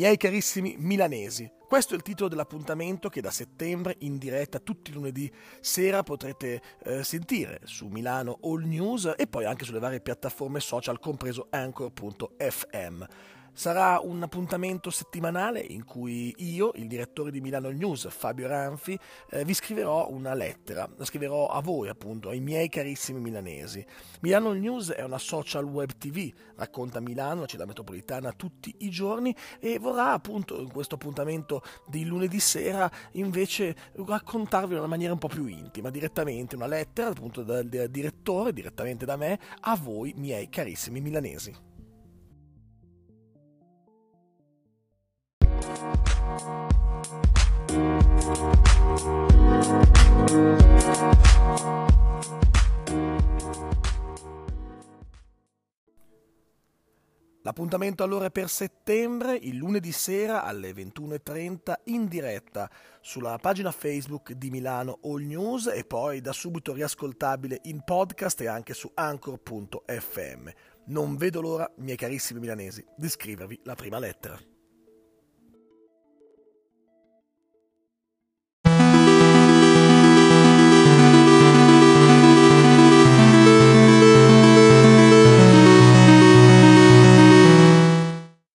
Miei carissimi milanesi, questo è il titolo dell'appuntamento che da settembre in diretta tutti i lunedì sera potrete eh, sentire su Milano All News e poi anche sulle varie piattaforme social compreso anchor.fm. Sarà un appuntamento settimanale in cui io, il direttore di Milano News, Fabio Ranfi, eh, vi scriverò una lettera. La scriverò a voi, appunto, ai miei carissimi milanesi. Milano News è una social web TV, racconta Milano, la città metropolitana, tutti i giorni e vorrà, appunto, in questo appuntamento di lunedì sera, invece raccontarvi in una maniera un po' più intima, direttamente una lettera, appunto, dal direttore, direttamente da me, a voi, miei carissimi milanesi. L'appuntamento allora è per settembre, il lunedì sera alle 21.30 in diretta sulla pagina Facebook di Milano All News e poi da subito riascoltabile in podcast e anche su anchor.fm. Non vedo l'ora, miei carissimi milanesi, di scrivervi la prima lettera.